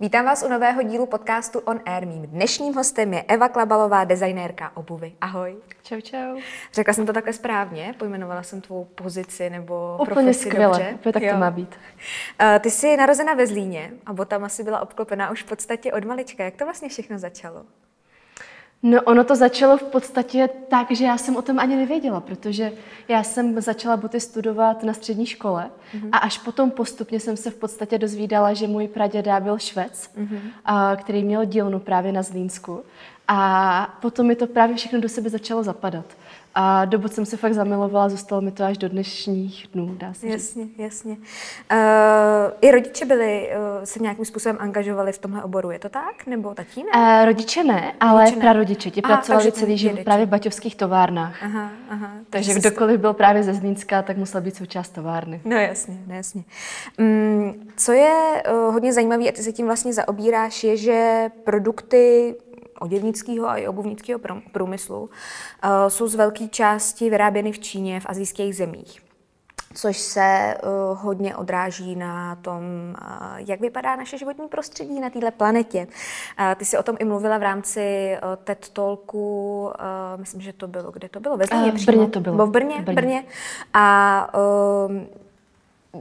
Vítám vás u nového dílu podcastu On Air. Mým dnešním hostem je Eva Klabalová, dezajnérka obuvy. Ahoj. Čau, čau. Řekla jsem to takhle správně? Pojmenovala jsem tvou pozici nebo Úplně profesi skvěle, dobře? úplně tak to Jo. má být. Uh, ty jsi narozena ve Zlíně a botama si byla obklopená už v podstatě od malička. Jak to vlastně všechno začalo? No ono to začalo v podstatě tak, že já jsem o tom ani nevěděla, protože já jsem začala boty studovat na střední škole Mhm. a až potom postupně jsem se v podstatě dozvídala, že můj praděda byl švec, Mhm. a, který měl dílnu právě na Zlínsku. A potom mi to právě všechno do sebe začalo zapadat. A do bot jsem se fakt zamilovala, zůstalo mi to až do dnešních dnů, dá se říct. Jasně, jasně. Uh, I rodiče byli, uh, se nějakým způsobem angažovali v tomhle oboru, je to tak? Nebo tatínek? Uh, rodiče ne, ale Rodiče ne. prarodiče. Ti Aha, pracovali takže celý život právě v baťovských továrnách. Aha, aha. Takže jsi- kdokoliv byl právě ze Zlínska, tak musel být součást továrny. No jasně, no jasně. Mm, co je uh, hodně zajímavé, a ty se tím vlastně zaobíráš, je, že produkty oděvnického a i obuvnického prům- průmyslu uh, jsou z velké části vyráběny v Číně, v azijských zemích. Což se uh, hodně odráží na tom, uh, jak vypadá naše životní prostředí na této planetě. Uh, ty jsi o tom i mluvila v rámci uh, TED Talku, uh, myslím, že to bylo, kde to bylo? Ve Zlíně Eh, v přímo? Brně to bylo. Nebo v Brně? Brně. Brně. A um,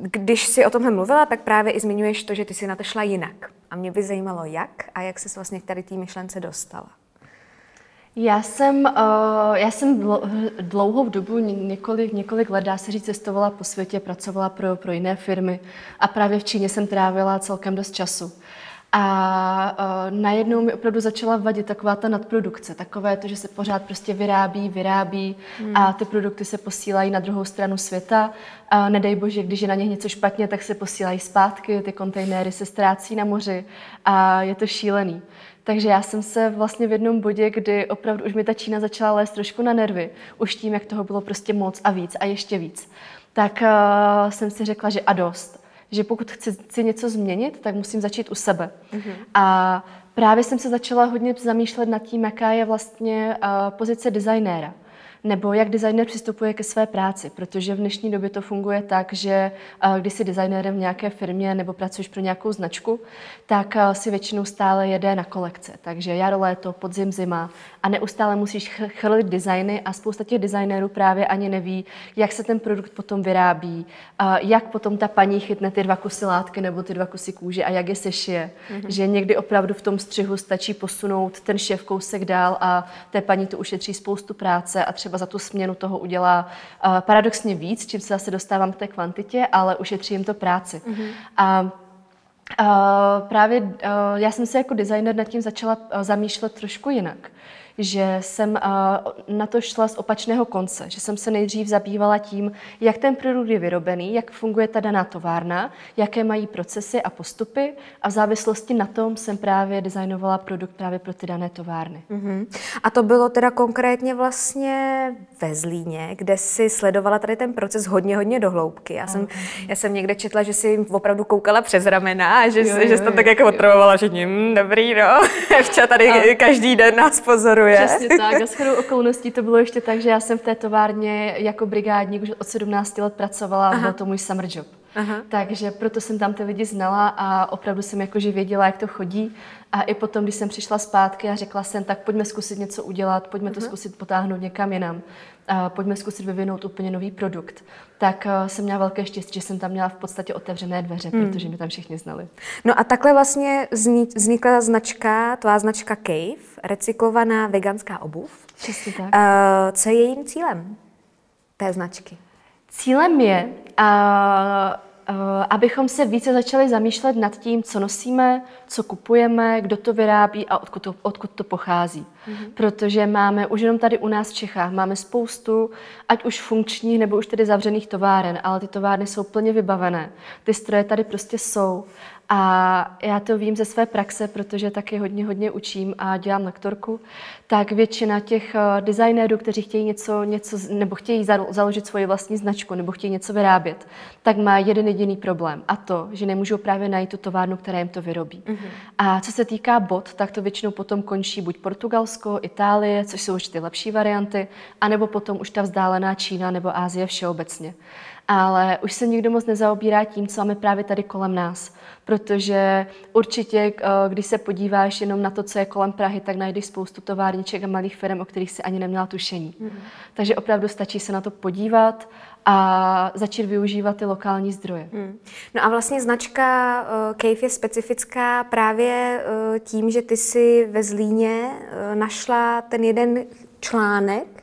když jsi o tomhle mluvila, tak právě i zmiňuješ to, že ty jsi na to šla jinak. A mě by zajímalo, jak a jak jsi vlastně k tady té myšlence dostala. Já jsem, uh, já jsem dlo- dlouhou dobu, ně- několik, několik let, dá se říct, cestovala po světě, pracovala pro, pro jiné firmy a právě v Číně jsem trávila celkem dost času. A uh, najednou mi opravdu začala vadit taková ta nadprodukce, takové to, že se pořád prostě vyrábí, vyrábí hmm. a ty produkty se posílají na druhou stranu světa. A nedej bože, když je na nich něco špatně, tak se posílají zpátky, ty kontejnery se ztrácí na moři a je to šílený. Takže já jsem se vlastně v jednom bodě, kdy opravdu už mi ta Čína začala lézt trošku na nervy, už tím, jak toho bylo prostě moc a víc a ještě víc, tak uh, jsem si řekla, že a dost. Že pokud chci, chci něco změnit, tak musím začít u sebe. Mm-hmm. A právě jsem se začala hodně zamýšlet nad tím, jaká je vlastně uh, pozice designéra nebo jak designer přistupuje ke své práci, protože v dnešní době to funguje tak, že eh, když jsi designérem v nějaké firmě nebo pracuješ pro nějakou značku, tak eh, si většinou stále jede na kolekce. Takže jaro, léto, podzim, zima a neustále musíš ch- chrlit designy a spousta těch designérů právě ani neví, jak se ten produkt potom vyrábí, eh, jak potom ta paní chytne ty dva kusy látky nebo ty dva kusy kůže a jak je sešije. Mm-hmm. Že někdy opravdu v tom střihu stačí posunout ten šéf kousek dál a té paní to ušetří spoustu práce a třeba za tu směnu toho udělá uh, paradoxně víc, čím se zase dostávám k té kvantitě, ale ušetří jim to práci. Mm-hmm. A Uh, právě uh, já jsem se jako designer nad tím začala uh, zamýšlet trošku jinak. Že jsem na to šla z opačného konce, že jsem se nejdřív zabývala tím, jak ten produkt je vyrobený, jak funguje ta daná továrna, jaké mají procesy a postupy a v závislosti na tom jsem právě designovala produkt právě pro ty dané továrny. Mhm. A to bylo teda konkrétně vlastně ve Zlíně, kde si sledovala tady ten proces hodně, hodně dohloubky. Já jsem, já jsem někde četla, že si opravdu koukala přes ramena a že, Jo, jo, že jsi tam jo, tak jako otravovala, že hm, dobrý, no. Evča tady A- každý den nás pozoruje. Přesně tak. A shodou okolností to bylo ještě tak, že já jsem v té továrně jako brigádník už od 17 let pracovala a byl to můj summer job. Aha. Takže proto jsem tam ty lidi znala a opravdu jsem jakože věděla, jak to chodí. A i potom, když jsem přišla zpátky a řekla jsem, tak pojďme zkusit něco udělat, pojďme to zkusit potáhnout někam jinam, a pojďme zkusit vyvinout úplně nový produkt, tak eh, jsem měla velké štěstí, že jsem tam měla v podstatě otevřené dveře, protože mě tam všichni znali. No a takhle vlastně zni- vznikla značka, tvá značka Cave, recyklovaná veganská obuv. Přesně tak. Uh, co je jejím cílem té značky? Cílem je, a, a, abychom se více začali zamýšlet nad tím, co nosíme, co kupujeme, kdo to vyrábí a odkud to, odkud to pochází. Mm-hmm. Protože máme už jenom tady u nás v Čechách máme spoustu, ať už funkčních nebo už tedy zavřených továren, ale ty továrny jsou plně vybavené. Ty stroje tady prostě jsou. A já to vím ze své praxe, protože taky hodně, hodně učím a dělám lektorku, tak většina těch eh, designérů, kteří chtějí něco, něco nebo chtějí zalo- založit svoji vlastní značku nebo chtějí něco vyrábět, tak má jeden jediný problém a to, že nemůžou právě najít tu továrnu, která jim to vyrobí. Mm-hmm. A co se týká bot, tak to většinou potom končí buď Portugalsko, Itálie, což jsou už ty lepší varianty, anebo potom už ta vzdálená Čína nebo Ázie všeobecně. Ale už se nikdo moc nezaobírá tím, co máme právě tady kolem nás. Protože určitě, eh, když se podíváš jenom na to, co je kolem Prahy, tak najdeš spoustu továrniček a malých firm, o kterých si ani neměla tušení. Mm. Takže opravdu stačí se na to podívat a začít využívat ty lokální zdroje. Hmm. No a vlastně značka uh, Cave je specifická právě uh, tím, že ty si ve Zlíně uh, našla ten jeden článek,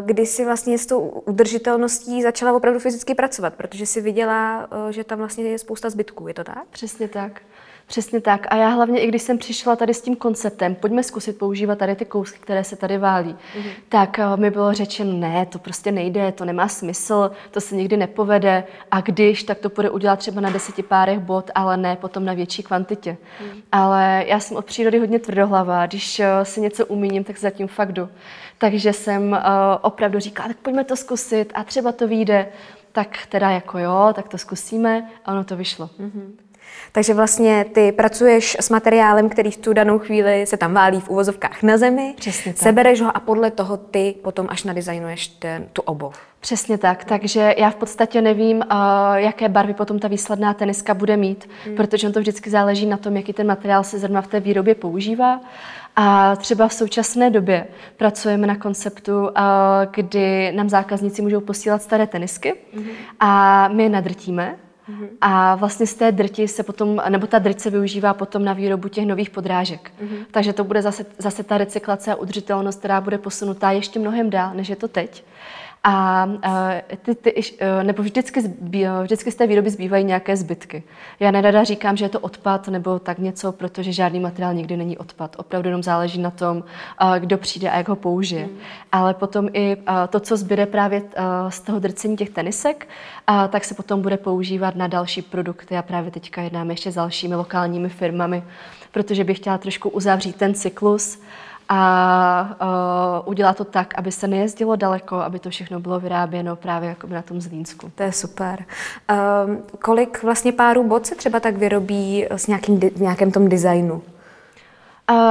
kdy si vlastně s tou udržitelností začala opravdu fyzicky pracovat, protože si viděla, že tam vlastně je spousta zbytků, je to tak? Přesně tak. Přesně tak. A já hlavně, i když jsem přišla tady s tím konceptem, pojďme zkusit používat tady ty kousky, které se tady válí, mm-hmm. tak uh, mi bylo řečeno, ne, to prostě nejde, to nemá smysl, to se nikdy nepovede. A když, tak to půjde udělat třeba na deseti párech bod, ale ne potom na větší kvantitě. Mm. Ale já jsem od přírody hodně tvrdohlavá. Když uh, si něco umíním, tak zatím fakt jdu. Takže jsem uh, opravdu říkala, tak pojďme to zkusit a třeba to vyjde. Tak teda jako jo, tak to zkusíme a ono to vyšlo. Mm-hmm. Takže vlastně ty pracuješ s materiálem, který v tu danou chvíli se tam válí v uvozovkách na zemi, Přesně tak. sebereš ho a podle toho ty potom až nadizajnuješ ten, tu obuv. Přesně tak, takže já v podstatě nevím, uh, jaké barvy potom ta výsledná teniska bude mít, hmm. protože on to vždycky záleží na tom, jaký ten materiál se zrovna v té výrobě používá. A třeba v současné době pracujeme na konceptu, uh, kdy nám zákazníci můžou posílat staré tenisky hmm. a my je nadrtíme Mm-hmm. A vlastně z té drti se potom, nebo ta drť se využívá potom na výrobu těch nových podrážek. Mm-hmm. Takže to bude zase, zase ta recyklace a udržitelnost, která bude posunutá ještě mnohem dál, než je to teď. A ty, ty, e, nebo vždycky, vždycky z té výroby zbývají nějaké zbytky. Já nerada říkám, že je to odpad nebo tak něco, protože žádný materiál nikdy není odpad. Opravdu jenom záleží na tom, kdo přijde a jak ho použije. Mm. Ale potom i to, co zbyde právě z toho drcení těch tenisek, tak se potom bude používat na další produkty. A právě teďka jednáme ještě s dalšími lokálními firmami, protože bych chtěla trošku uzavřít ten cyklus a uh, udělat to tak, aby se nejezdilo daleko, aby to všechno bylo vyráběno právě jako na tom Zlínsku. To je super. Um, kolik vlastně párů bot se třeba tak vyrobí s nějakým, nějakém tom designu?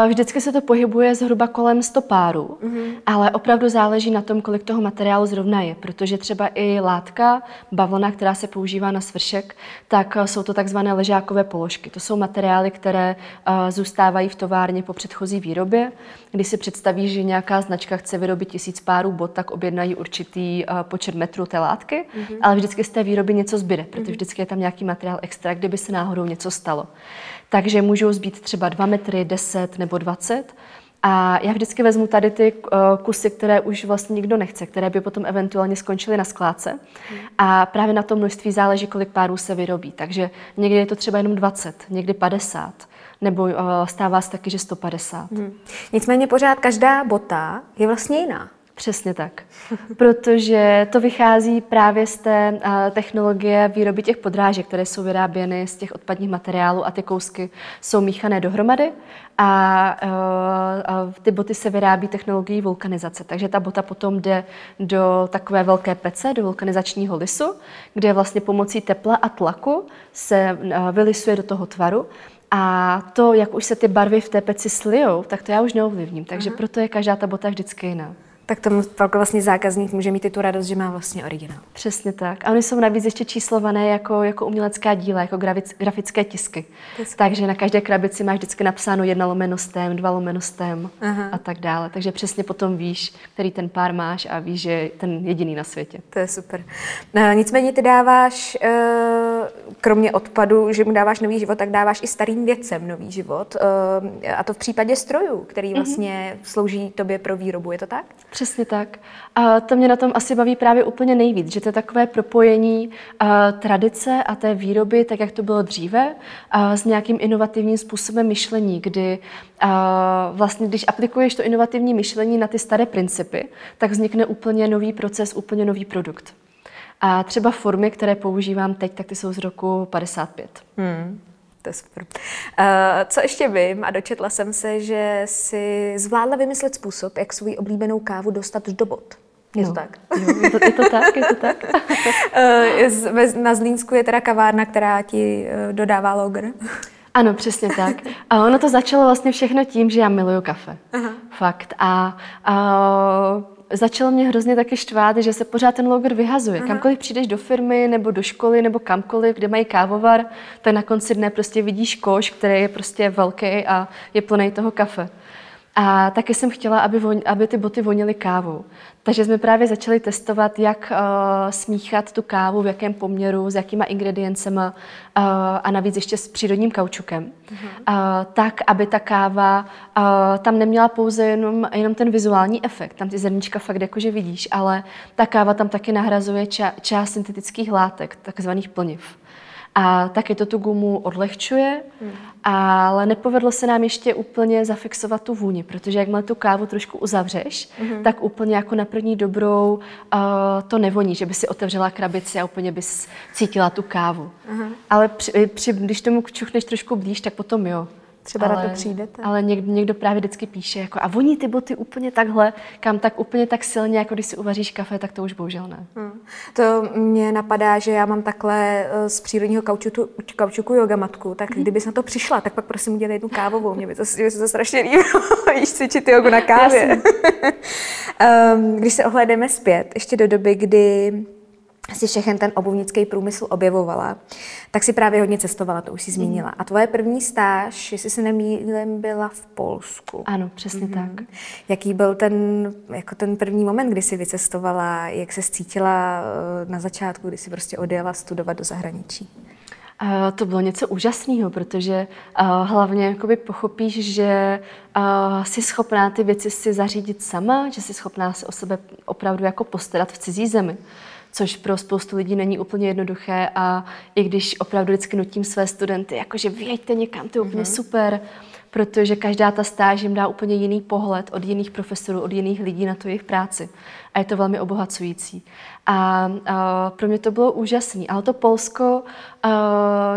Vždycky se to pohybuje zhruba kolem 100 párů, mm-hmm. ale opravdu záleží na tom, kolik toho materiálu zrovna je, protože třeba i látka, bavlna, která se používá na svršek, tak eh, jsou to takzvané ležákové položky. To jsou materiály, které uh, zůstávají v továrně po předchozí výrobě. Když si představíš, že nějaká značka chce vyrobit tisíc párů bot, tak objednají určitý uh, počet metrů té látky, mm-hmm. ale vždycky z té výroby něco zbyde, protože mm-hmm. vždycky je tam nějaký materiál extra, kdyby se náhodou něco stalo. Takže můžou zbýt třeba 2 metry, 10 nebo 20. A já vždycky vezmu tady ty eh, kusy, které už vlastně nikdo nechce, které by potom eventuálně skončily na skládce. A právě na tom množství záleží, kolik párů se vyrobí. Takže někdy je to třeba jenom 20, někdy 50 nebo eh, stává se taky, že 150. Hmm. Nicméně pořád každá bota je vlastně jiná. Přesně tak. Protože to vychází právě z té uh, technologie výroby těch podrážek, které jsou vyráběny z těch odpadních materiálů a ty kousky jsou míchané dohromady a uh, ty boty se vyrábí technologií vulkanizace. Takže ta bota potom jde do takové velké pece, do vulkanizačního lisu, kde vlastně pomocí tepla a tlaku se uh, vylisuje do toho tvaru a to, jak už se ty barvy v té peci slijou, tak to já už neovlivním. Takže Aha. proto je každá ta bota vždycky jiná tak tomu pak vlastně zákazník může mít i tu radost, že má vlastně originál. Přesně tak. A oni jsou navíc ještě číslované jako, jako umělecká díla, jako grafic, grafické tisky. Takže na každé krabici máš vždycky napsáno jedna lomenostem, dva lomenostem a tak dále. Takže přesně potom víš, který ten pár máš a víš, že je ten jediný na světě. To je super. No, nicméně ty dáváš, eh, kromě odpadu, že mu dáváš nový život, tak dáváš i starým věcem nový život. Eh, a to v případě strojů, který mhm. vlastně mm-hmm. slouží tobě pro výrobu. Je to tak? Přesně tak. A to mě na tom asi baví právě úplně nejvíc, že to je takové propojení uh, tradice a té výroby, tak jak to bylo dříve, uh, s nějakým inovativním způsobem myšlení, kdy uh, vlastně, když aplikuješ to inovativní myšlení na ty staré principy, tak vznikne úplně nový proces, úplně nový produkt. A třeba formy, které používám teď, tak ty jsou z roku 55. Hmm. To je super. Uh, co ještě vím, a dočetla jsem se, že si zvládla vymyslet způsob, jak svou oblíbenou kávu dostat do bod. Je to no. tak? Jo, je, to, je to tak, je to tak. uh, na Zlínsku je teda kavárna, která ti uh, dodává logr. Ano, přesně tak. A ono to začalo vlastně všechno tím, že já miluju kafe. Aha. Fakt. A, a začalo mě hrozně taky štvát, že se pořád ten loger vyhazuje. Aha. Kamkoliv přijdeš do firmy, nebo do školy, nebo kamkoliv, kde mají kávovar, tak na konci dne prostě vidíš koš, který je prostě velký a je plný toho kafe. A taky jsem chtěla, aby, voň, aby ty boty vonily kávou. Takže jsme právě začali testovat, jak uh, smíchat tu kávu, v jakém poměru, s jakýma ingrediencema uh, a navíc ještě s přírodním kaučukem. Uh-huh. Uh, tak, aby ta káva uh, tam neměla pouze jenom, jenom ten vizuální efekt. Tam ty zrnička fakt jakože vidíš, ale ta káva tam taky nahrazuje ča- část syntetických látek, takzvaných plniv a taky to tu gumu odlehčuje, hmm. ale nepovedlo se nám ještě úplně zafixovat tu vůni, protože jakmile tu kávu trošku uzavřeš, hmm. tak úplně jako na první dobrou uh, to nevoní, že by si otevřela krabici a úplně bys cítila tu kávu. Hmm. Ale při, při, když tomu čuchneš trošku blíž, tak potom jo. Třeba ale, na to přijdete. Ale někdo, někdo právě vždycky píše, jako, a voní ty boty úplně takhle, kam tak úplně tak silně, jako když si uvaříš kafe, tak to už bohužel ne. Hmm. To mě napadá, že já mám takhle eh, z přírodního kaučuku, kaučuku yoga matku, tak hmm. kdyby na to přišla, tak pak prosím udělej jednu kávovou, mě by to, mě by to strašně líbilo, jíš cvičit jogu na kávě. um, když se ohlédeme zpět, ještě do doby, kdy si všechen ten obuvnický průmysl objevovala, tak si právě hodně cestovala, to už si zmínila. Mm. A tvoje první stáž, jestli se nemýlím, byla v Polsku. Ano, přesně mm-hmm. tak. Jaký byl ten, jako ten první moment, kdy jsi vycestovala, jak se cítila eh, na začátku, kdy jsi prostě odjela studovat do zahraničí? Uh, to bylo něco úžasného, protože uh, hlavně jakoby pochopíš, že uh, jsi schopná ty věci si zařídit sama, že jsi schopná se o sebe opravdu jako postarat v cizí zemi což pro spoustu lidí není úplně jednoduché a i když opravdu vždycky nutím své studenty, jakože vyjeďte někam, to je úplně mm-hmm. super, protože každá ta stáž jim dá úplně jiný pohled od jiných profesorů, od jiných lidí na tu jejich práci. A je to velmi obohacující. A, a pro mě to bylo úžasné. Ale to Polsko, a,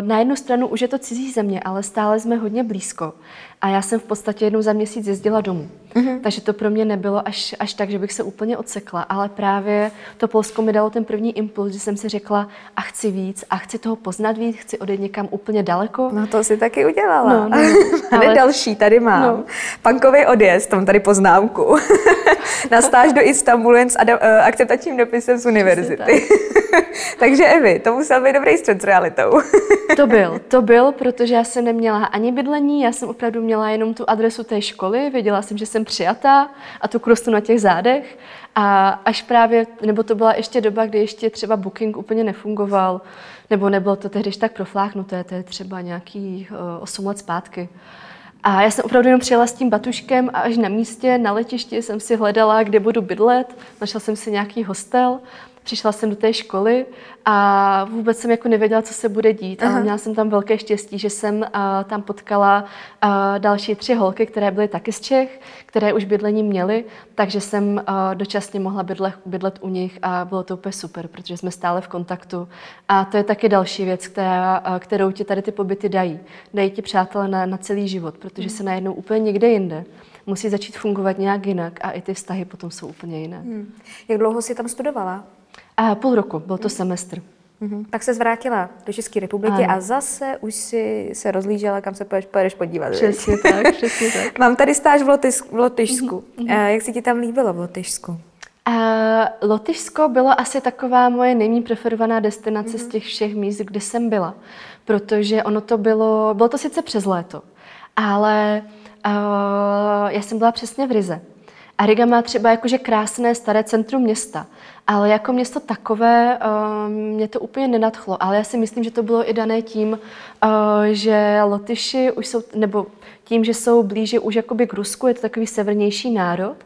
na jednu stranu už je to cizí země, ale stále jsme hodně blízko. A já jsem v podstatě jednou za měsíc jezdila domů. Mm-hmm. Takže to pro mě nebylo až, až tak, že bych se úplně odsekla. Ale právě to Polsko mi dalo ten první impuls, že jsem si řekla, a chci víc, a chci toho poznat víc, chci odejít někam úplně daleko. No to si taky udělala. No, no, ale... další, tady mám. No. Pankový odjezd, tam tady poznámku. Na stáž do Istanbulu jen s eh, akceptačním dopisem z univerzity. Takže Evi, to musel být dobrý střed s realitou. to byl, to byl, protože já jsem neměla ani bydlení, já jsem opravdu měla jenom tu adresu té školy, věděla jsem, že jsem přijatá a tu krustu na těch zádech. A až právě, nebo to byla ještě doba, kdy ještě třeba booking úplně nefungoval, nebo nebylo to tehdy tak profláknuté, to je třeba nějakých eh, 8 let zpátky. A já jsem opravdu jenom přijela s tím batuškem a až na místě, na letišti jsem si hledala, kde budu bydlet. Našla jsem si nějaký hostel přišla jsem do té školy a vůbec jsem jako nevěděla, co se bude dít, Aha. ale měla jsem tam velké štěstí, že jsem uh, tam potkala uh, další tři holky, které byly taky z Čech, které už bydlení měly, takže jsem uh, dočasně mohla bydlet, bydlet u nich a bylo to úplně super, protože jsme stále v kontaktu. A to je taky další věc, která, uh, kterou ti tady ty pobyty dají. Dají ti přátelé na, na celý život, protože se najednou úplně někde jinde musí začít fungovat nějak jinak a i ty vztahy potom jsou úplně jiné. Hmm. Jak dlouho jsi tam studovala? A půl roku, byl to semestr. Mm-hmm. Tak se zvrátila do České republiky ano. a zase už si se rozlížela, kam se pojedeš, pojedeš podívat. Přesně tak, přesně tak. Mám tady stáž v, Lotyš, v Lotyšsku. Mm-hmm. Jak se ti tam líbilo v Lotyšsku? Uh, Lotyšsko bylo asi taková moje nejméně preferovaná destinace mm-hmm. z těch všech míst, kde jsem byla. Protože ono to bylo, bylo to sice přes léto, ale uh, já jsem byla přesně v Rize. A Riga má třeba jakože krásné staré centrum města, ale jako město takové uh, mě to úplně nenadchlo. Ale já si myslím, že to bylo i dané tím, uh, že Lotyši už jsou, nebo tím, že jsou blíže už jakoby k Rusku, je to takový severnější národ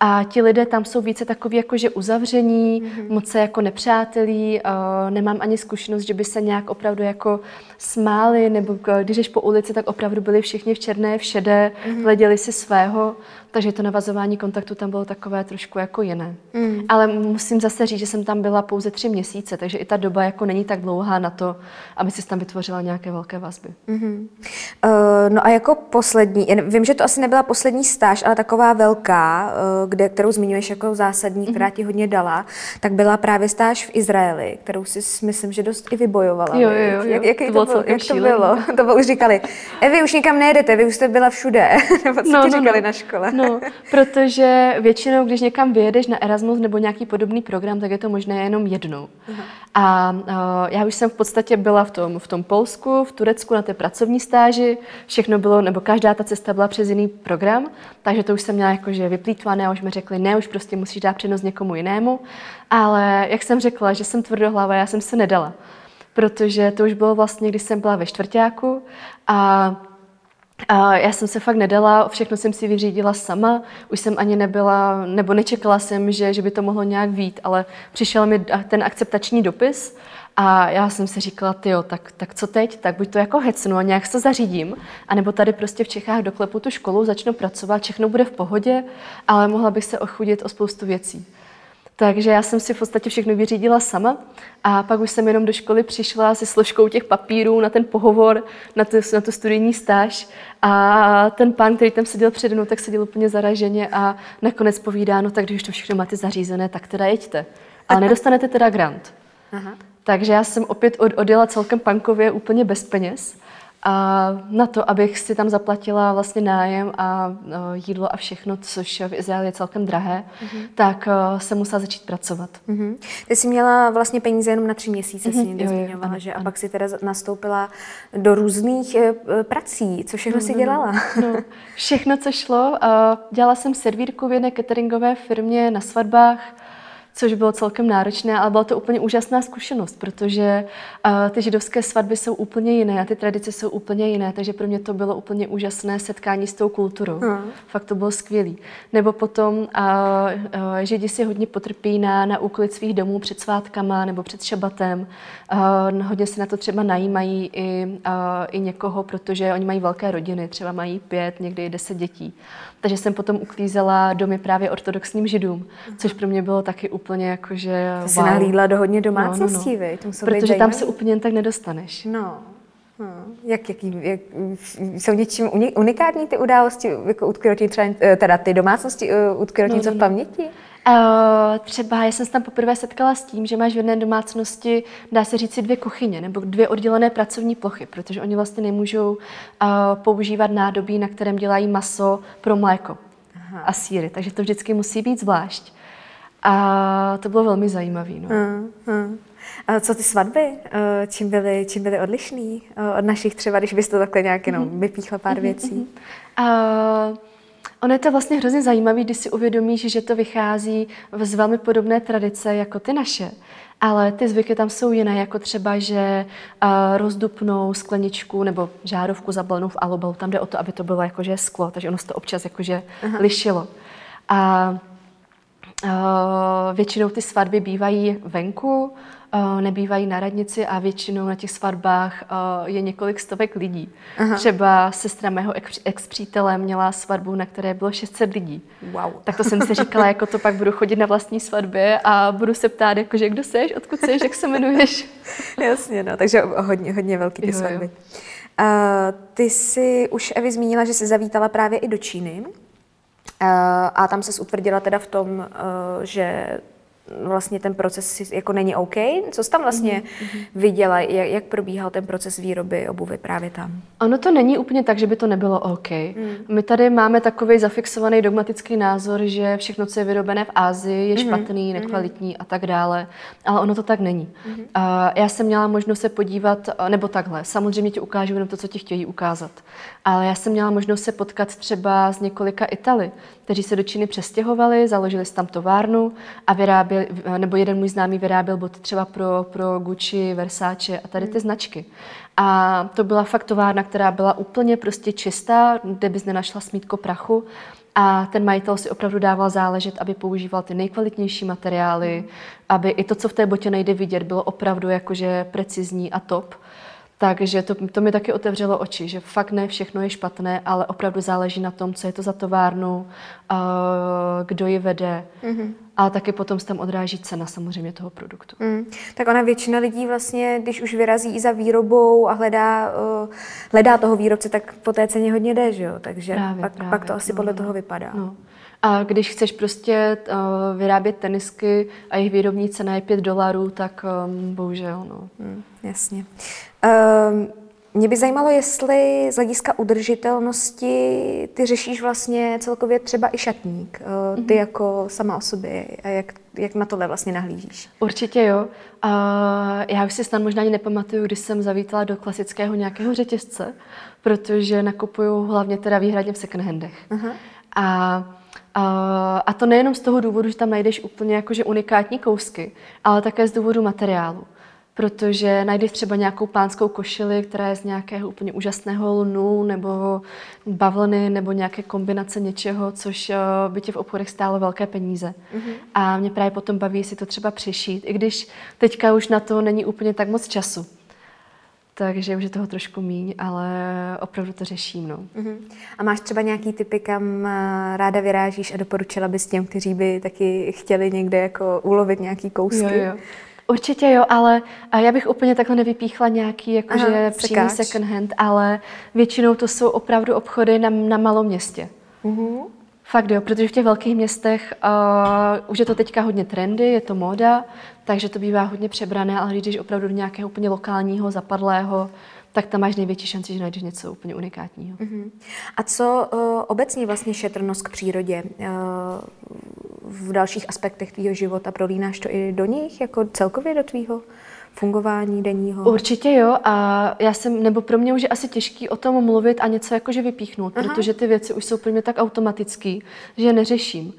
a ti lidé tam jsou více takový jakože uzavření, mm-hmm. moc se jako nepřátelí, uh, nemám ani zkušenost, že by se nějak opravdu jako smáli, nebo když jdeš po ulici, tak opravdu byli všichni v černé, v šedé, mm-hmm. hleděli si svého, takže to navazování kontaktu tam bylo takové trošku jako jiné. Mm. Ale musím zase říct, že jsem tam byla pouze tři měsíce, takže i ta doba jako není tak dlouhá na to, aby si tam vytvořila nějaké velké vazby. Mm-hmm. Uh, no a jako poslední, vím, že to asi nebyla poslední stáž, ale taková velká, uh, kde, kterou zmiňuješ jako zásadní, která ti hodně dala, tak byla právě stáž v Izraeli, kterou si myslím, že dost i vybojovala. Jo, jo, jo. Jak, jaký To bylo to, bylo, jak to bylo? To bylo, už říkali, Evi, už nikam nejedete, vy už jste byla všude. Nebo co ti říkali na škole? No, protože většinou, když někam vyjedeš na Erasmus nebo nějaký podobný program, tak je to možné jenom jednou. A uh, já už jsem v podstatě byla v tom, v tom Polsku, v Turecku na té pracovní stáži. Všechno bylo, nebo každá ta cesta byla přes jiný program, takže to už jsem měla jakože vyplýtvané už mi řekli, ne, už prostě musíš dát přednost někomu jinému. Ale jak jsem řekla, že jsem tvrdohlava, já jsem se nedala. Protože to už bylo vlastně, když jsem byla ve čtvrtáku a a já jsem se fakt nedala, všechno jsem si vyřídila sama, už jsem ani nebyla, nebo nečekala jsem, že, že by to mohlo nějak vít, ale přišel mi ten akceptační dopis a já jsem si říkala, tyjo, tak, tak co teď, tak buď to jako hecnu a nějak se zařídím, anebo tady prostě v Čechách doklepu tu školu, začnu pracovat, všechno bude v pohodě, ale mohla bych se ochudit o spoustu věcí. Takže já jsem si v podstatě všechno vyřídila sama a pak už jsem jenom do školy přišla se složkou těch papírů na ten pohovor, na tu, na tu studijní stáž a ten pán, který tam seděl přede mnou, tak seděl úplně zaraženě a nakonec povídá, no tak když už to všechno máte zařízené, tak teda jeďte. Ale nedostanete teda grant. Aha. Takže já jsem opět od, odjela celkem pankově úplně bez peněz. A na to, abych si tam zaplatila vlastně nájem a uh, jídlo a všechno, což v Izraeli je celkem drahé, mm-hmm. tak uh, jsem musela začít pracovat. Mhm. Ty jsi měla vlastně peníze jenom na tři měsíce, si Mhm, někde jo, jo, zmiňovala, ano, že? A ano. pak si teda nastoupila do různých eh, prací. Co všechno si dělala? No, všechno, co šlo. Dělala jsem servírku v jedné cateringové firmě na svatbách, což bylo celkem náročné, ale byla to úplně úžasná zkušenost, protože uh, ty židovské svatby jsou úplně jiné a ty tradice jsou úplně jiné, takže pro mě to bylo úplně úžasné setkání s tou kulturou. Hmm. Fakt to bylo skvělý. Nebo potom uh, uh, Židi si hodně potrpí na, na úklid svých domů před svátkama nebo před šabatem. Uh, hodně si na to třeba najímají i, uh, i někoho, protože oni mají velké rodiny, třeba mají pět, někdy i deset dětí. Takže jsem potom uklízela domy právě ortodoxním židům, což pro mě bylo taky úplně jakože Ty jsi nahlídla do hodně domácností, no, no, být Protože tam se úplně tak nedostaneš. No. Hmm. Jak, jaký, jak, jsou něčím uni- unikátní ty události, jako utkvěrotí třeba, eh, teda ty domácnosti uh, utkvěrotí No, něco no, v no. paměti? Uh, třeba já jsem se tam poprvé setkala s tím, že máš v jedné domácnosti, dá se říct, dvě kuchyně nebo dvě oddělené pracovní plochy, protože oni vlastně nemůžou uh, používat nádobí, na kterém dělají maso pro mléko Aha. a síry, takže to vždycky musí být zvlášť. A to bylo velmi zajímavé. No. Hmm. Hmm. A co ty svatby? Eh, Čím byly, čím byly odlišný eh, od našich třeba, když bys to takhle nějak jenom Mhm. vypíchla pár věcí? Uh, ono je to vlastně hrozně zajímavé, když si uvědomíš, že to vychází z velmi podobné tradice jako ty naše. Ale ty zvyky tam jsou jiné, jako třeba, že uh, rozdupnou skleničku nebo žárovku zabalenou v alubalu. Tam jde o to, aby to bylo jakože sklo, takže ono se to občas jakože lišilo. A uh, většinou ty svatby bývají venku, uh, nebývají na radnici a většinou na těch svatbách uh, je několik stovek lidí. Aha. Třeba sestra mého ex- ex-přítele měla svatbu, na které bylo 600 lidí. Wow. Tak to jsem si říkala, jako to pak budu chodit na vlastní svatbě a budu se ptát, jakože kdo seš, odkud seš, jak se jmenuješ. Jasně, no, takže hodně, hodně velký ty Jo, jo. svatby. Uh, ty jsi už, Evi, zmínila, že jsi zavítala právě i do Číny. Uh, a tam se utvrdila teda v tom, uh, že vlastně ten proces jako není OK. Co jsi tam vlastně mm-hmm. viděla? Jak, jak probíhal ten proces výroby obuvy právě tam? Ono to není úplně tak, že by to nebylo OK. Mm. My tady máme takový zafixovaný dogmatický názor, že všechno, co je vyrobené v Ázii, je špatný, nekvalitní a tak dále, ale ono to tak není. Mm. A já jsem měla možnost se podívat, nebo takhle, samozřejmě ti ukážu jenom to, co ti chtějí ukázat, ale já jsem měla možnost se potkat třeba s několika Italy, kteří se do Číny přestěhovali, založili tam továrnu a vyráběli, nebo jeden můj známý vyráběl boty třeba pro, pro Gucci, Versace a tady ty značky. A to byla fakt továrna, která byla úplně prostě čistá, kde bys nenašla smítko prachu. A ten majitel si opravdu dával záležet, aby používal ty nejkvalitnější materiály, aby i to, co v té botě nejde vidět, bylo opravdu jakože precizní a top. Takže to, to mi taky otevřelo oči, že fakt ne všechno je špatné, ale opravdu záleží na tom, co je to za továrnu, uh, kdo ji vede. Mm-hmm. A taky potom se tam odráží cena samozřejmě toho produktu. Mm. Tak ona většina lidí vlastně, když už vyrazí i za výrobou a hledá, uh, hledá toho výrobce, tak po té ceně hodně jde, že jo? Takže Právě, pak, právě, pak to asi no, podle no. toho vypadá. No. A když chceš prostě uh, vyrábět tenisky a jejich výrobní cena je 5 dolarů, tak um, bohužel. No. Hmm, jasně. Um, mě by zajímalo, jestli z hlediska udržitelnosti ty řešíš vlastně celkově třeba i šatník, ty mm-hmm. jako sama o sobě, a jak, jak na tohle vlastně nahlížíš? Určitě jo. A já už si snad možná ani nepamatuju, když jsem zavítala do klasického nějakého řetězce, protože nakupuju hlavně teda výhradně v second handech. Uh-huh. A a to nejenom z toho důvodu, že tam najdeš úplně jakože unikátní kousky, ale také z důvodu materiálu protože najdeš třeba nějakou pánskou košili, která je z nějakého úplně úžasného lnu nebo bavlny nebo nějaké kombinace něčeho, což eh, by tě v obchodech stálo velké peníze. Mm-hmm. A mě právě potom baví si to třeba přešít, i když teďka už na to není úplně tak moc času. Takže už je toho trošku míň, ale opravdu to řeším. No. Uh-huh. A máš třeba nějaký typy, kam eh, ráda vyrážíš a doporučila bys těm, kteří by taky chtěli někde jako ulovit nějaký kousky? Jo, jo. Určitě jo, ale já bych úplně takhle nevypíchla nějaký jakože přímý second hand, ale většinou to jsou opravdu obchody na, na malom městě. Uh-huh. Fakt jo, protože v těch velkých městech uh, už je to teďka hodně trendy, je to móda, takže to bývá hodně přebrané, ale když jdeš opravdu do nějakého úplně lokálního, zapadlého, tak tam máš největší šanci, že najdeš něco úplně unikátního. Uh-huh. A co uh, obecně vlastně šetrnost k přírodě? Uh, v dalších aspektech tvýho života prolínáš to i do nich, jako celkově do tvýho fungování denního? Určitě jo a já jsem, nebo pro mě už je asi těžký o tom mluvit a něco jakože vypíchnout, Aha. protože ty věci už jsou pro mě tak automatický, že je neřeším.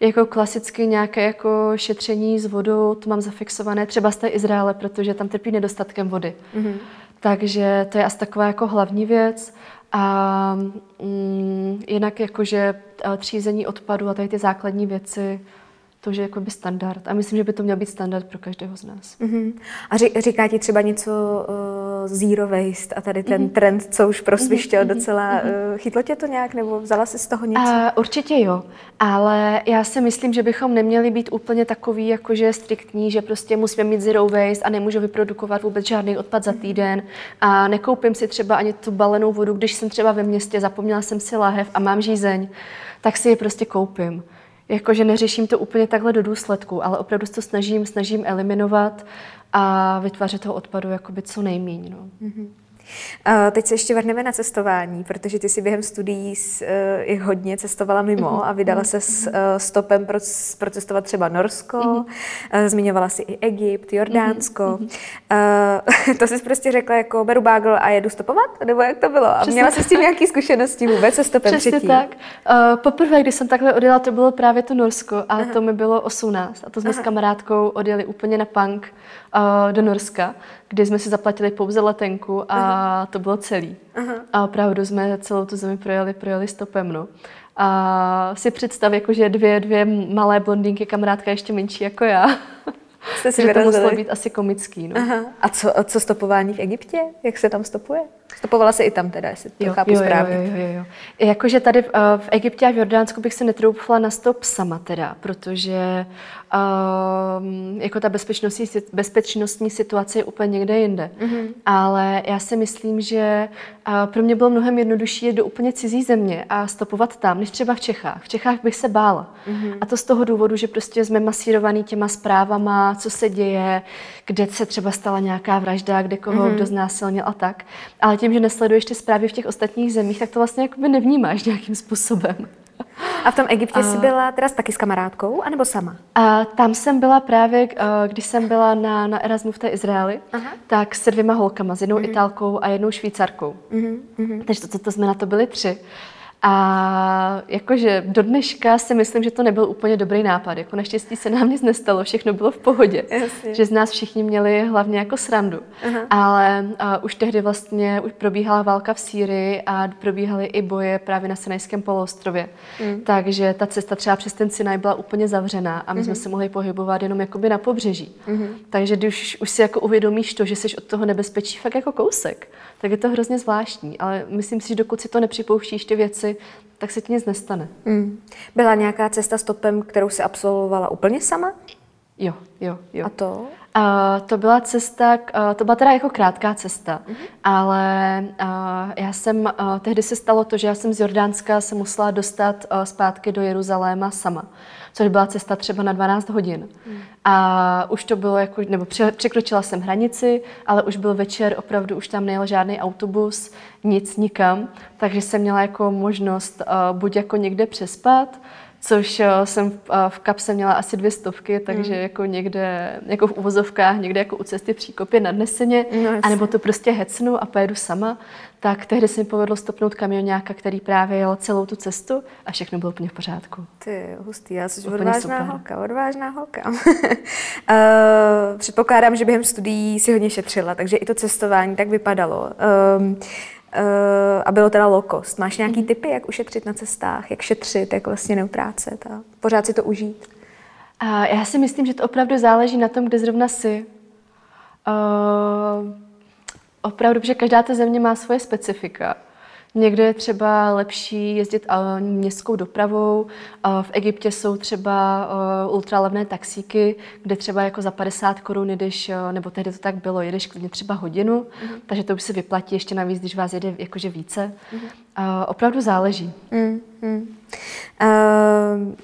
Jako klasicky nějaké jako šetření s vodou, to mám zafixované třeba z té Izraele, protože tam trpí nedostatkem vody. Mm-hmm. Takže to je asi taková jako hlavní věc. A mm, jinak jakože eh, třízení odpadu a tady ty základní věci, to už je jako by standard. A myslím, že by to měl být standard pro každého z nás. Uh-huh. A říká ti třeba něco uh, zero waste a tady ten uh-huh. trend, co už prosvištěl uh-huh. docela, uh, chytlo tě to nějak nebo vzala jsi z toho něco? Uh, určitě jo, ale já si myslím, že bychom neměli být úplně takový jakože striktní, že prostě musíme mít zero waste a nemůžu vyprodukovat vůbec žádný odpad za týden a nekoupím si třeba ani tu balenou vodu, když jsem třeba ve městě, zapomněla jsem si lahev a mám žízeň, tak si je prostě koupím jakože neřeším to úplně takhle do důsledku, ale opravdu se to snažím, snažím eliminovat a vytvářet toho odpadu jakoby co nejméně. No. Mm-hmm. Teď se ještě vrhneme na cestování, protože ty si během studií eh, i hodně cestovala mimo mhm. a vydala se s mhm. eh, stopem pro, procestovat třeba Norsko, mm-hmm. zmiňovala si i Egypt, Jordánsko. Mm-hmm. To jsi prostě řekla jako beru bágl a jedu stopovat? Nebo jak to bylo? A Přesně měla jsi s tím nějaké zkušenosti vůbec se stopem Přesně předtím? tak. Poprvé, když jsem takhle odjela, to bylo právě to Norsko a Aha. to mi bylo 18 a to jsme Aha. s kamarádkou odjeli úplně na punk do Norska kdy jsme si zaplatili pouze letenku a Aha. To bylo celý. Aha. A opravdu jsme celou tu zemi projeli, projeli stopem. No. A si představ, jako, že dvě, dvě malé blondýnky, kamarádka ještě menší jako já. Jste si že to muselo být asi komický. No. Aha. A co, co stopování v Egyptě? Jak se tam stopuje? Stopovala se i tam teda, jestli to jo, chápu jo, správně. Jo, jo, jo, jo. Jakože tady v, eh, v Egyptě a v Jordánsku bych se netroufla na stop sama teda, protože um, jako ta bezpečnostní, bezpečnostní situace je úplně někde jinde. Mm-hmm. Ale já si myslím, že uh, pro mě bylo mnohem jednodušší jít do úplně cizí země a stopovat tam, než třeba v Čechách. V Čechách bych se bála. Mm-hmm. A to z toho důvodu, že prostě jsme masírovaný těma zprávama, co se děje, kde se třeba stala nějaká vražda, kde koho mm-hmm. kdo znásilnil a tak. Ale tím, že nesleduješ ty zprávy v těch ostatních zemích, tak to vlastně jakoby nevnímáš nějakým způsobem. A v tom Egyptě jsi byla teda taky s kamarádkou, anebo sama? A tam jsem byla právě, eh, když jsem byla na, na Erasmu v té Izraeli, Aha. tak s dvěma holkama, s jednou mm-hmm. Italkou a jednou Švýcarkou. Mm-hmm. Takže to, to, to jsme na to byli tři. A jakože do dneška si myslím, že to nebyl úplně dobrý nápad. Jako naštěstí se nám nic nestalo, všechno bylo v pohodě. Jasně. Že z nás všichni měli hlavně jako srandu. Aha. Ale uh, už tehdy vlastně už probíhala válka v Sýrii a probíhaly i boje právě na Sinajském poloostrově. Mm. Takže ta cesta třeba přes ten Sinaj byla úplně zavřená a my mm-hmm. jsme mhm. se mohli pohybovat jenom jakoby na pobřeží. Mm-hmm. Takže když už si jako uvědomíš to, že jsi od toho nebezpečí fakt jako kousek, tak je to hrozně zvláštní. Ale myslím si, že dokud si to nepřipouštíš ty věci, tak se ti nic nestane. Mm. Byla nějaká cesta stopem, kterou si absolvovala úplně sama? Jo, jo, jo. A to? Uh, to byla cesta, uh, to byla teda jako krátká cesta, mm-hmm. ale uh, já jsem, uh, tehdy se stalo to, že já jsem z Jordánska se musela dostat uh, zpátky do Jeruzaléma sama, což byla cesta třeba na 12 hodin. Mm. A už to bylo jako, nebo překročila jsem hranici, ale už byl večer, opravdu už tam nejel žádný autobus, nic, nikam, takže jsem měla jako možnost uh, buď jako někde přespat, což eh, jsem v, eh, v kapse měla asi dvě stovky, takže mm. jako někde, jako v uvozovkách, někde jako u cesty příkopě nadneseně, no, anebo to prostě hecnu a pojedu sama, tak tehdy se mi povedlo stopnout kamionáka, který právě jel celou tu cestu a všechno bylo úplně v pořádku. Ty, hustý, já jsi odvážná super. holka, odvážná holka. uh, předpokládám, že během studií si hodně šetřila, takže i to cestování tak vypadalo. Uh, a bylo teda low cost. Máš nějaký mm. typy, jak ušetřit na cestách, jak šetřit, jak vlastně neutrácet a pořád si to užít? Uh, já si myslím, že to opravdu záleží na tom, kde zrovna jsi. Uh, opravdu, protože každá ta země má svoje specifika. Někde je třeba lepší jezdit městskou dopravou. V Egyptě jsou třeba ultralevné taxíky, kde třeba jako za 50 korun jdeš, nebo tehdy to tak bylo, jedeš klidně třeba hodinu, mm-hmm. takže to už se vyplatí ještě navíc, když vás jede jakože více. Mm-hmm. Opravdu záleží. Mm-hmm. Uh,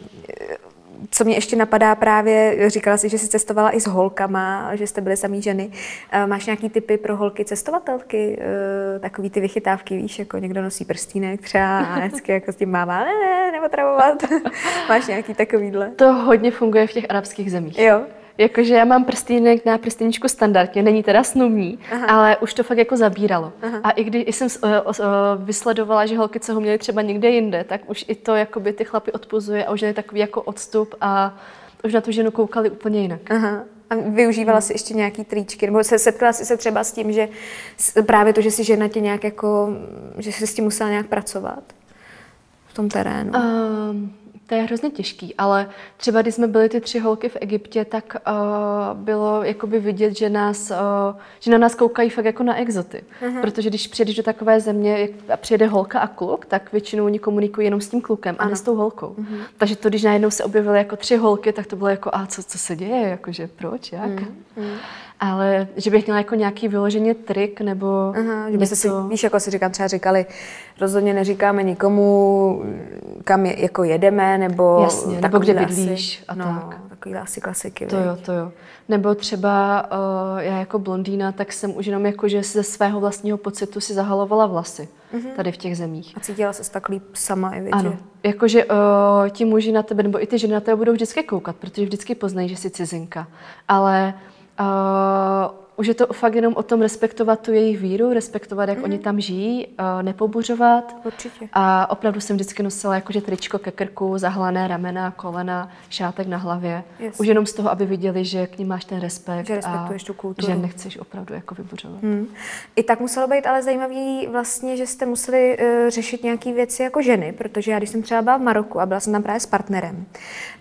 co mě ještě napadá právě, říkala jsi, že jsi cestovala i s holkama, že jste byly samý ženy. Eh, máš nějaký typy pro holky cestovatelky? Eh, takový ty vychytávky, víš, jako někdo nosí prstínek třeba a vždycky jako s tím mává, ne, ne, nepotřebovat. Máš nějaký takovýhle? To hodně funguje v těch arabských zemích. Jo. Jakože já mám prstínek na prstýničku standardně, není teda snubní, Aha. ale už to fakt jako zabíralo. Aha. A i když jsem uh, uh, vysledovala, že holky, co ho měly třeba někde jinde, tak už i to jakoby ty chlapy odpuzuje a už je takový jako odstup a už na tu ženu koukali úplně jinak. Aha. A využívala jsi ještě nějaký tričky? Nebo se setkala jsi se třeba s tím, že právě to, že si žena tě nějak jako, že jsi s tím musela nějak pracovat v tom terénu? Um, to je hrozně těžký, ale třeba když jsme byli ty tři holky v Egyptě, tak uh, bylo jakoby vidět, že, nás, uh, že na nás koukají fakt jako na exoty. Uh-huh. Protože když přijedeš do takové země a přijede holka a kluk, tak většinou oni komunikují jenom s tím klukem a ne s tou holkou. Uh-huh. Takže to, když najednou se objevily jako tři holky, tak to bylo jako, a co, co se děje, jakože proč, jak? Uh-huh ale že bych měla jako nějaký vyloženě trik nebo Aha, že něco... si, víš, jako si říkám, třeba říkali, rozhodně neříkáme nikomu, kam je, jako jedeme, nebo Jasně, nebo kde bydlíš a no, tak. Takový asi klasiky. To jo, to jo. Nebo třeba uh, já jako blondýna, tak jsem už jenom jako, že ze svého vlastního pocitu si zahalovala vlasy mm-hmm. tady v těch zemích. A cítila se tak líp sama i větě. Ano, jakože uh, ti muži na tebe, nebo i ty ženy na tebe budou vždycky koukat, protože vždycky poznají, že jsi cizinka. Ale Uh, už je to fakt jenom o tom respektovat tu jejich víru, respektovat, jak mm-hmm. oni tam žijí, nepobuřovat. Určitě. A opravdu jsem vždycky nosila jakože tričko ke krku, zahlané ramena, kolena, šátek na hlavě. Yes. Už jenom z toho, aby viděli, že k ním máš ten respekt. Že respektuješ a tu kulturu. Že nechceš opravdu jako vybuřovat. Hmm. I tak muselo být ale zajímavý vlastně, že jste museli uh, řešit nějaké věci jako ženy, protože já když jsem třeba byla v Maroku a byla jsem tam právě s partnerem,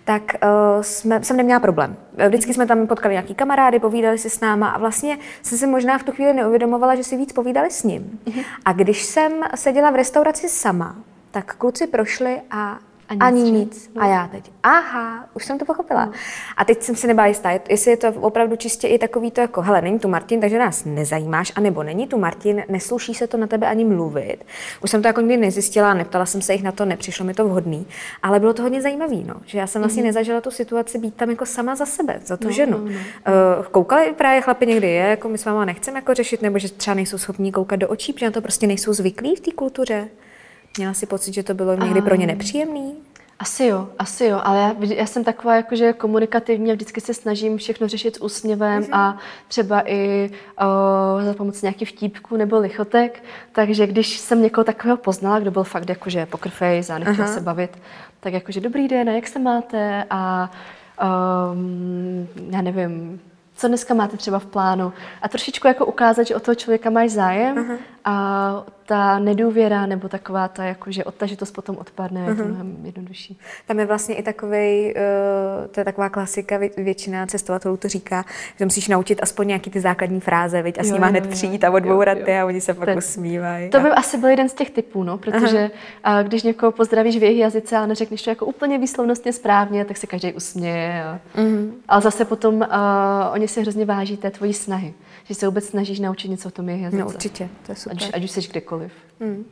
tak uh, jsme, jsem neměla problém. Vždycky jsme tam potkali nějaký kamarády, povídali si s náma a vlastně jsem si možná v tu chvíli neuvědomovala, že si víc povídali s ním. Uh-huh. A když jsem seděla v restauraci sama, tak kluci prošli a ani, Ani nic. A já teď, aha, už jsem to pochopila. No. A teď jsem si nebyla jistá, jestli je to opravdu čistě i takový to jako, hele, není tu Martin, takže nás nezajímáš, anebo není tu Martin, nesluší se to na tebe ani mluvit. Už jsem to jako nikdy nezjistila, neptala jsem se jich na to, nepřišlo mi to vhodný, ale bylo to hodně zajímavé, no, že já jsem vlastně mm-hmm. nezažila tu situaci být tam jako sama za sebe, za tu no, ženu. No, no. Uh, koukali právě chlapi někdy, je, jako my s váma nechceme jako řešit, nebo že třeba nejsou schopní koukat do očí, protože na to prostě nejsou zvyklí v té kultuře. Měla si pocit, že to bylo někdy pro ně nepříjemný? Asi jo, asi jo, ale já, já jsem taková jakože komunikativní a vždycky se snažím všechno řešit s úsměvem mm-hmm. a třeba i uh, za pomoci nějakých vtípků nebo lichotek, takže když jsem někoho takového poznala, kdo byl fakt jakože poker face a nechtěl Aha. se bavit, tak jakože dobrý den, jak se máte a um, já nevím, co dneska máte třeba v plánu a trošičku jako ukázat, že o toho člověka máš zájem uh-huh. A ta nedůvěra nebo taková ta jakože odtažitost potom odpadne, uh-huh. je to mnohem jednodušší. Tam je vlastně i takový, uh, to je taková klasika, většina cestovatelů to říká, že musíš naučit aspoň nějaký ty základní fráze, viď, a s nima hned přijít a odbourat ty a oni se pak usmívají. To by a... asi byl jeden z těch typů, no, protože uh, když někoho pozdravíš v jejich jazyce a neřekneš to jako úplně výslovnostně správně, tak si každý usměje. A, uh-huh. Ale zase potom uh, oni si hrozně váží té tvojí snahy že se vůbec snažíš naučit něco o tom jejich jazyce. No určitě, to je super. Ať, ať už jsi kdekoliv. Hmm.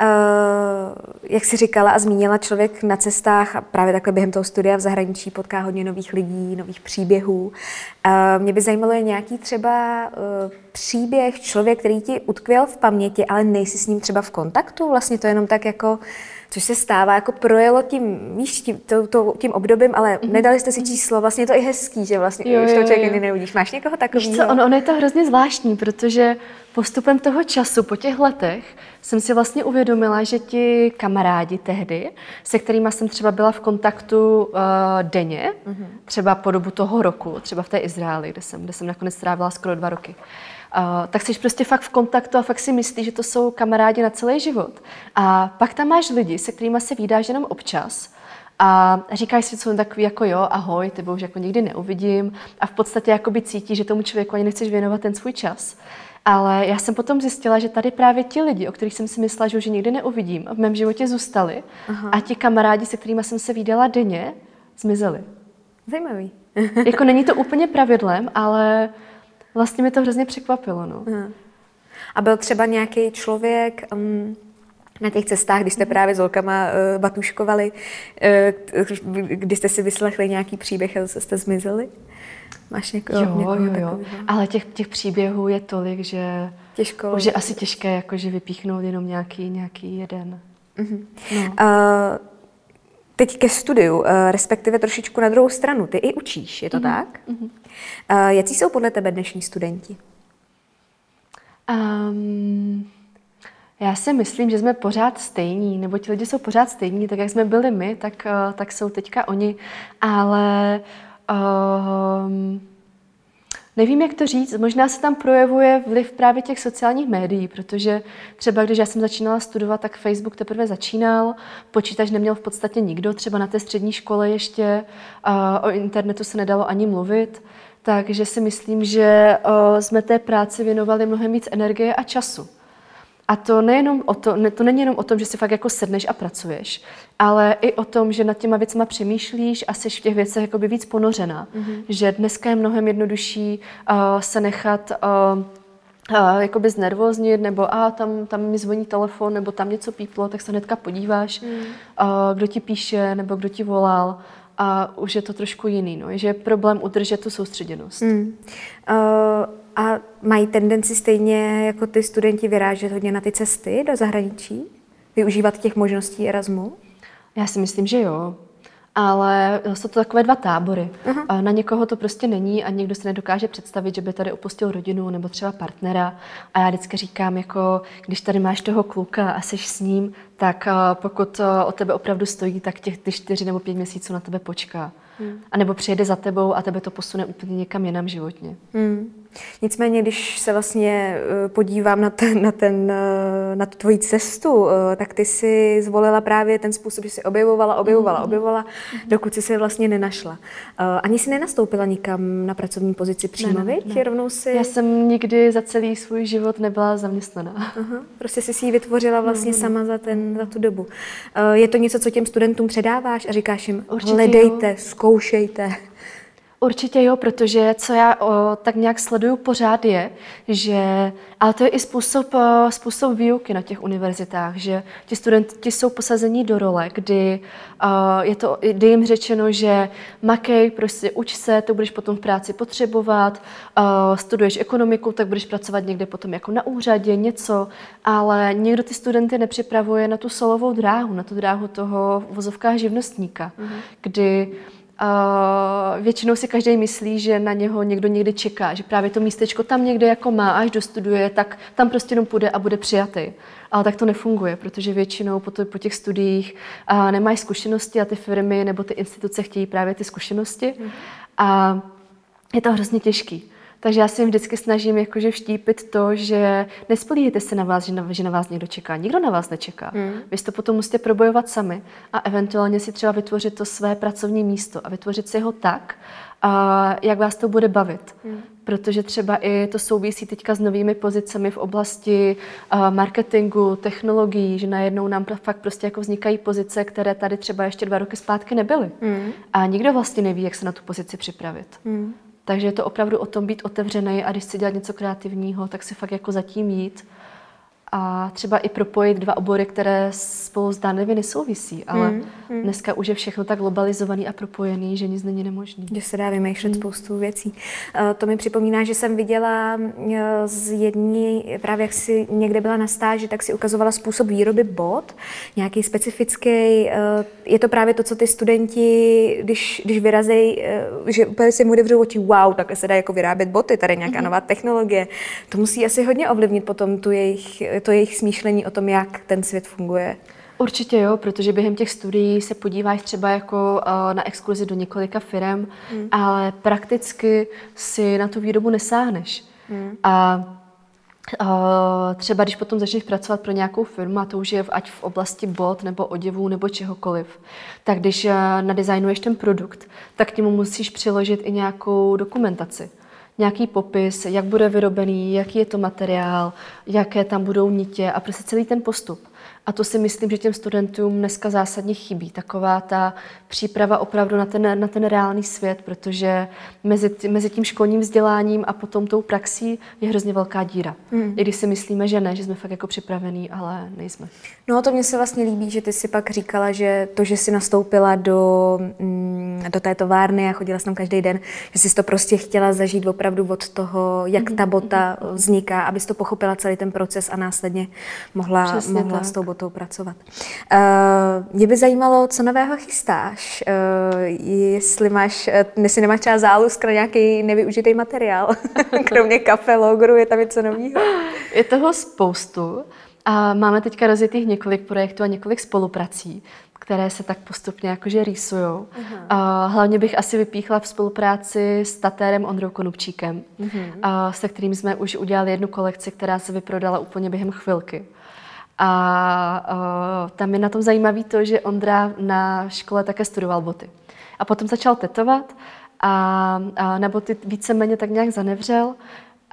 Uh, jak jsi říkala a zmínila, člověk na cestách a právě takhle během toho studia v zahraničí potká hodně nových lidí, nových příběhů. Uh, mě by zajímalo je nějaký třeba uh, příběh, člověk, který ti utkvěl v paměti, ale nejsi s ním třeba v kontaktu, vlastně to jenom tak jako což se stává, jako projelo tím, víš, tím, to, to, tím obdobím, ale mm-hmm. nedali jste si číslo, vlastně je to i hezký, že vlastně jo, už to člověk nikdy neuvidíš. Máš někoho takového? Víš co, on, on je to hrozně zvláštní, protože postupem toho času, po těch letech, jsem si vlastně uvědomila, že ti kamarádi tehdy, se kterými jsem třeba byla v kontaktu uh, denně, mm-hmm. třeba po dobu toho roku, třeba v té Izraeli, kde jsem, kde jsem nakonec strávila skoro dva roky, Uh, tak jsi prostě fakt v kontaktu a fakt si myslíš, že to jsou kamarádi na celý život. A pak tam máš lidi, se kterými se vydáš jenom občas a říkáš si, co jen takový jako jo, ahoj, tebe už jako nikdy neuvidím a v podstatě jakoby cítíš, že tomu člověku ani nechceš věnovat ten svůj čas. Ale já jsem potom zjistila, že tady právě ti lidi, o kterých jsem si myslela, že už nikdy neuvidím, v mém životě zůstali Aha. a ti kamarádi, se kterými jsem se výdala denně, zmizeli. Zajímavý. jako není to úplně pravidlem, ale Vlastně mi to hrozně překvapilo. No. A byl třeba nějaký člověk um, na těch cestách, když jste právě s holkama uh, batuškovali, uh, kdy jste si vyslechli nějaký příběh a zase jste zmizeli? Máš někoho, jo, někoho jo, jo. Ale těch, těch příběhů je tolik, že Těžko. už je asi těžké jakože vypíchnout jenom nějaký, nějaký jeden. Uh-huh. No. Uh, teď ke studiu, uh, respektive trošičku na druhou stranu. Ty i učíš, je to uh-huh. tak? Uh-huh. Uh, jaký jsou podle tebe dnešní studenti? Um, já si myslím, že jsme pořád stejní, nebo ti lidi jsou pořád stejní, tak jak jsme byli my, tak, uh, tak jsou teďka oni, ale um, Nevím, jak to říct. Možná se tam projevuje vliv právě těch sociálních médií, protože třeba když já jsem začínala studovat, tak Facebook teprve začínal, počítač neměl v podstatě nikdo, třeba na té střední škole ještě, o internetu se nedalo ani mluvit, takže si myslím, že jsme té práci věnovali mnohem víc energie a času. A to, nejenom o to, ne, to není jenom o tom, že si fakt jako sedneš a pracuješ, ale i o tom, že nad těma věcma přemýšlíš a jsi v těch věcech jakoby víc ponořená. Mm-hmm. Že dneska je mnohem jednodušší uh, se nechat uh, uh, jakoby znervoznit, nebo a tam, tam mi zvoní telefon, nebo tam něco píplo, tak se hnedka podíváš, mm. uh, kdo ti píše, nebo kdo ti volal a už je to trošku jiný, no, že je problém udržet tu soustředěnost. Mm. Uh a mají tendenci stejně jako ty studenti vyrážet hodně na ty cesty do zahraničí? Využívat těch možností Erasmu? Já si myslím, že jo. Ale jsou to takové dva tábory. Uh-huh. Na někoho to prostě není a někdo se nedokáže představit, že by tady opustil rodinu nebo třeba partnera. A já vždycky říkám, jako když tady máš toho kluka a jsi s ním, tak eh, pokud eh, o tebe opravdu stojí, tak těch ty čtyři nebo pět měsíců na tebe počká. Hmm. A nebo přijede za tebou a tebe to posune úplně někam jinam životně. Hmm. Nicméně, když se vlastně eh, podívám na, ten, na, ten, eh, na tu tvoji cestu, eh, tak ty si zvolila právě ten způsob, že si objevovala, objevovala, mm-hmm. objevovala, dokud si se vlastně nenašla. Ani si nenastoupila nikam na pracovní pozici přímo, ne, ne, ne. Rovnou si... Já jsem nikdy za celý svůj život nebyla zaměstnaná. Aha. Prostě jsi si ji vytvořila vlastně mm-hmm. sama za, ten, za tu dobu. Je to něco, co těm studentům předáváš a říkáš jim, Určitě hledejte, jo. zkoušejte. Určitě jo, protože co já o, tak nějak sleduju pořád je, že, ale to je i způsob, o, způsob výuky na těch univerzitách, že ti studenti jsou posazení do role, kdy o, je to, kdy jim řečeno, že makej, prostě uč se, to budeš potom v práci potřebovat, o, studuješ ekonomiku, tak budeš pracovat někde potom jako na úřadě, něco, ale někdo ty studenty nepřipravuje na tu solovou dráhu, na tu dráhu toho vozovká živnostníka, mm-hmm. kdy Uh, většinou si každý myslí, že na něho někdo někdy čeká, že právě to místečko tam někde jako má, až dostuduje, tak tam prostě jenom půjde a bude přijatý. Ale tak to nefunguje, protože většinou po, to, po těch studiích uh, nemají zkušenosti a ty firmy nebo ty instituce chtějí právě ty zkušenosti. Mm. A je to hrozně těžký. Takže já si jim vždycky snažím jakože vštípit to, že nespolíhejte se na vás, že na, že na vás někdo čeká. Nikdo na vás nečeká. Mm. Vy to potom musíte probojovat sami a eventuálně si třeba vytvořit to své pracovní místo a vytvořit si ho tak, a jak vás to bude bavit. Mm. Protože třeba i to souvisí teďka s novými pozicemi v oblasti marketingu, technologií, že najednou nám fakt prostě jako vznikají pozice, které tady třeba ještě dva roky zpátky nebyly. Mm. A nikdo vlastně neví, jak se na tu pozici připravit. Mm. Takže je to opravdu o tom být otevřený a když chci dělat něco kreativního, tak si fakt jako zatím jít a třeba i propojit dva obory, které spolu zdánlivě nesouvisí, ale mm, mm. dneska už je všechno tak globalizovaný a propojený, že nic není nemožný. Že se dá vymýšlet mm. spoustu věcí. Uh, to mi připomíná, že jsem viděla uh, z jední, právě jak si někde byla na stáži, tak si ukazovala způsob výroby bot, nějaký specifický. Uh, je to právě to, co ty studenti, když, když vyrazejí, že úplně si mu otevřou oči, wow, tak se dá jako vyrábět boty, tady nějaká mm. nová technologie. To musí asi hodně ovlivnit potom tu jejich to jejich smýšlení o tom, jak ten svět funguje. Určitě jo, protože během těch studií se podíváš třeba jako uh, na exkluzi do několika firm, hmm. ale prakticky si na tu výrobu nesáhneš. Hmm. A uh, třeba když potom začneš pracovat pro nějakou firmu, a to už je ať v oblasti bot nebo oděvů nebo čehokoliv, tak když uh, nadizajnuješ ten produkt, tak k němu musíš přiložit i nějakou dokumentaci nějaký popis, jak bude vyrobený, jaký je to materiál, jaké tam budou nitě a prostě celý ten postup. A to si myslím, že těm studentům dneska zásadně chybí. Taková ta příprava opravdu na ten, na ten reálný svět, protože mezi, mezi tím školním vzděláním a potom tou praxí je hrozně velká díra. Hmm. I když si myslíme, že ne, že jsme fakt jako připravení, ale nejsme. No a to mně se vlastně líbí, že ty si pak říkala, že to, že jsi nastoupila do, mm, do té továrny a chodila jsi tam každý den, že jsi to prostě chtěla zažít opravdu od toho, jak ta bota vzniká, abys to pochopila celý ten proces a následně mohla, mohla s tou botou pracovat. Uh, mě by zajímalo, co nového chystáš, uh, jestli máš, uh, jestli nemáš třeba zálusk na nějaký nevyužitý materiál, kromě kafe, logru, je tam něco nového? Je toho spoustu. A máme teďka rozjetých několik projektů a několik spoluprací, které se tak postupně jakože rýsují. Uh-huh. Hlavně bych asi vypíchla v spolupráci s Tatérem Ondrou Konupčíkem, uh-huh. se kterým jsme už udělali jednu kolekci, která se vyprodala úplně během chvilky. A uh, tam je na tom zajímavé to, že Ondra na škole také studoval boty. A potom začal tetovat a, a na boty víceméně tak nějak zanevřel.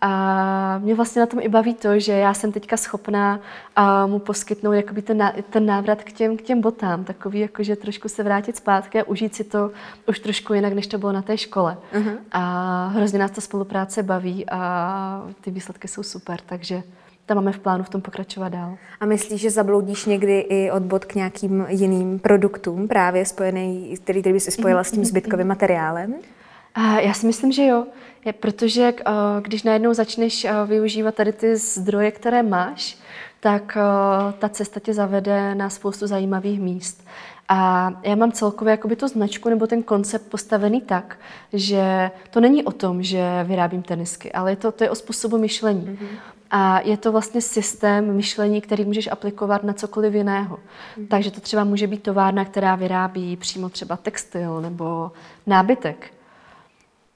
A mě vlastně na tom i baví to, že já jsem teďka schopná a mu poskytnout jakoby ten, ten návrat k těm, k těm botám, takový jakože trošku se vrátit zpátky a užít si to už trošku jinak, než to bylo na té škole. Uh-huh. A hrozně nás ta spolupráce baví a ty výsledky jsou super, takže tam máme v plánu v tom pokračovat dál. A myslíš, že zabloudíš někdy i od bod k nějakým jiným produktům, právě spojený, který, který by si spojila s tím zbytkovým materiálem? A já si myslím, že jo, je, protože eh, když najednou začneš eh, využívat tady ty zdroje, které máš, tak eh, ta cesta tě zavede na spoustu zajímavých míst. A já mám celkově jakoby tu značku nebo ten koncept postavený tak, že to není o tom, že vyrábím tenisky, ale je to, to je o způsobu myšlení. Mm-hmm. A je to vlastně systém myšlení, který můžeš aplikovat na cokoliv jiného. Mm-hmm. Takže to třeba může být továrna, která vyrábí přímo třeba textil nebo nábytek.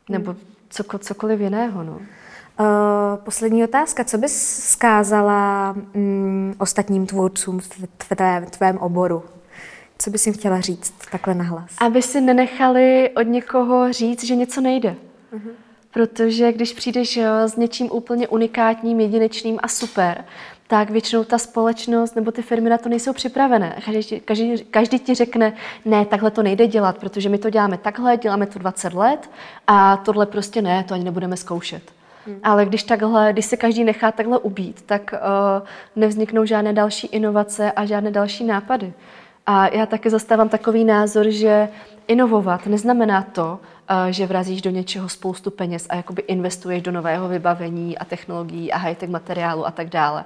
Nebo mm. cokoliv, cokoliv jiného. No. Uh, poslední otázka. Co bys zkázala um, ostatním tvůrcům v tvém, tvém oboru? Co bys jim chtěla říct takhle nahlas? Aby si nenechali od někoho říct, že něco nejde. Uh-huh. Protože když přijdeš s něčím úplně unikátním, jedinečným a super, tak většinou ta společnost nebo ty firmy na to nejsou připravené. Každý, každý, každý ti řekne, ne, takhle to nejde dělat, protože my to děláme takhle, děláme to 20 let a tohle prostě ne, to ani nebudeme zkoušet. Hmm. Ale když takhle, když se každý nechá takhle ubít, tak uh, nevzniknou žádné další inovace a žádné další nápady. A já taky zastávám takový názor, že inovovat neznamená to, eh, že vrazíš do něčeho spoustu peněz a jakoby investuješ do nového vybavení a technologií a high-tech materiálu a tak dále.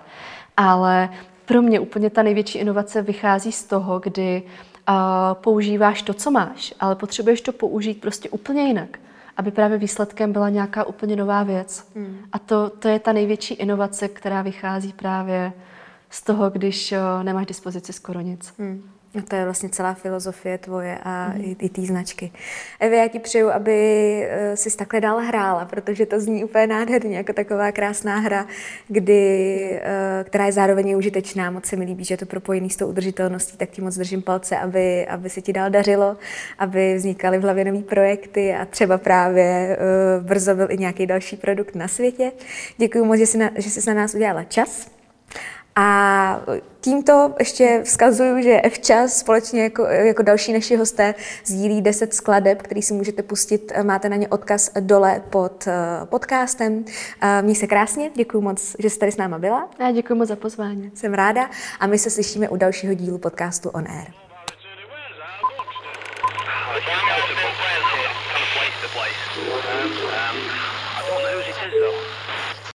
Ale pro mě úplně ta největší inovace vychází z toho, kdy uh, používáš to, co máš, ale potřebuješ to použít prostě úplně jinak, aby právě výsledkem byla nějaká úplně nová věc. Hmm. A to, to je ta největší inovace, která vychází právě z toho, když uh, nemáš dispozici skoro nic. Hmm. No to je vlastně celá filozofie tvoje a mm. i, i té značky. Evi, já ti přeju, aby eh, jsi takhle dál hrála, protože to zní úplně nádherně, jako taková krásná hra, kdy, eh, která je zároveň užitečná. Moc se mi líbí, že je to propojený s tou udržitelností, tak ti moc držím palce, aby, aby se ti dál dařilo, aby vznikaly v hlavě nové projekty a třeba právě uh, brzo byl i nějaký další produkt na světě. Děkuji moc, že jsi, na, že jsi na nás udělala čas. A tímto ještě vzkazuju, že Fčas společně jako, jako další naši hosté sdílí 10 skladeb, který si můžete pustit. Máte na ně odkaz dole pod eh, podcastem. Měj se krásně, děkuji moc, že jste tady s náma byla. Já děkuji moc za pozvání. Jsem ráda a my se slyšíme u dalšího dílu podcastu On Air.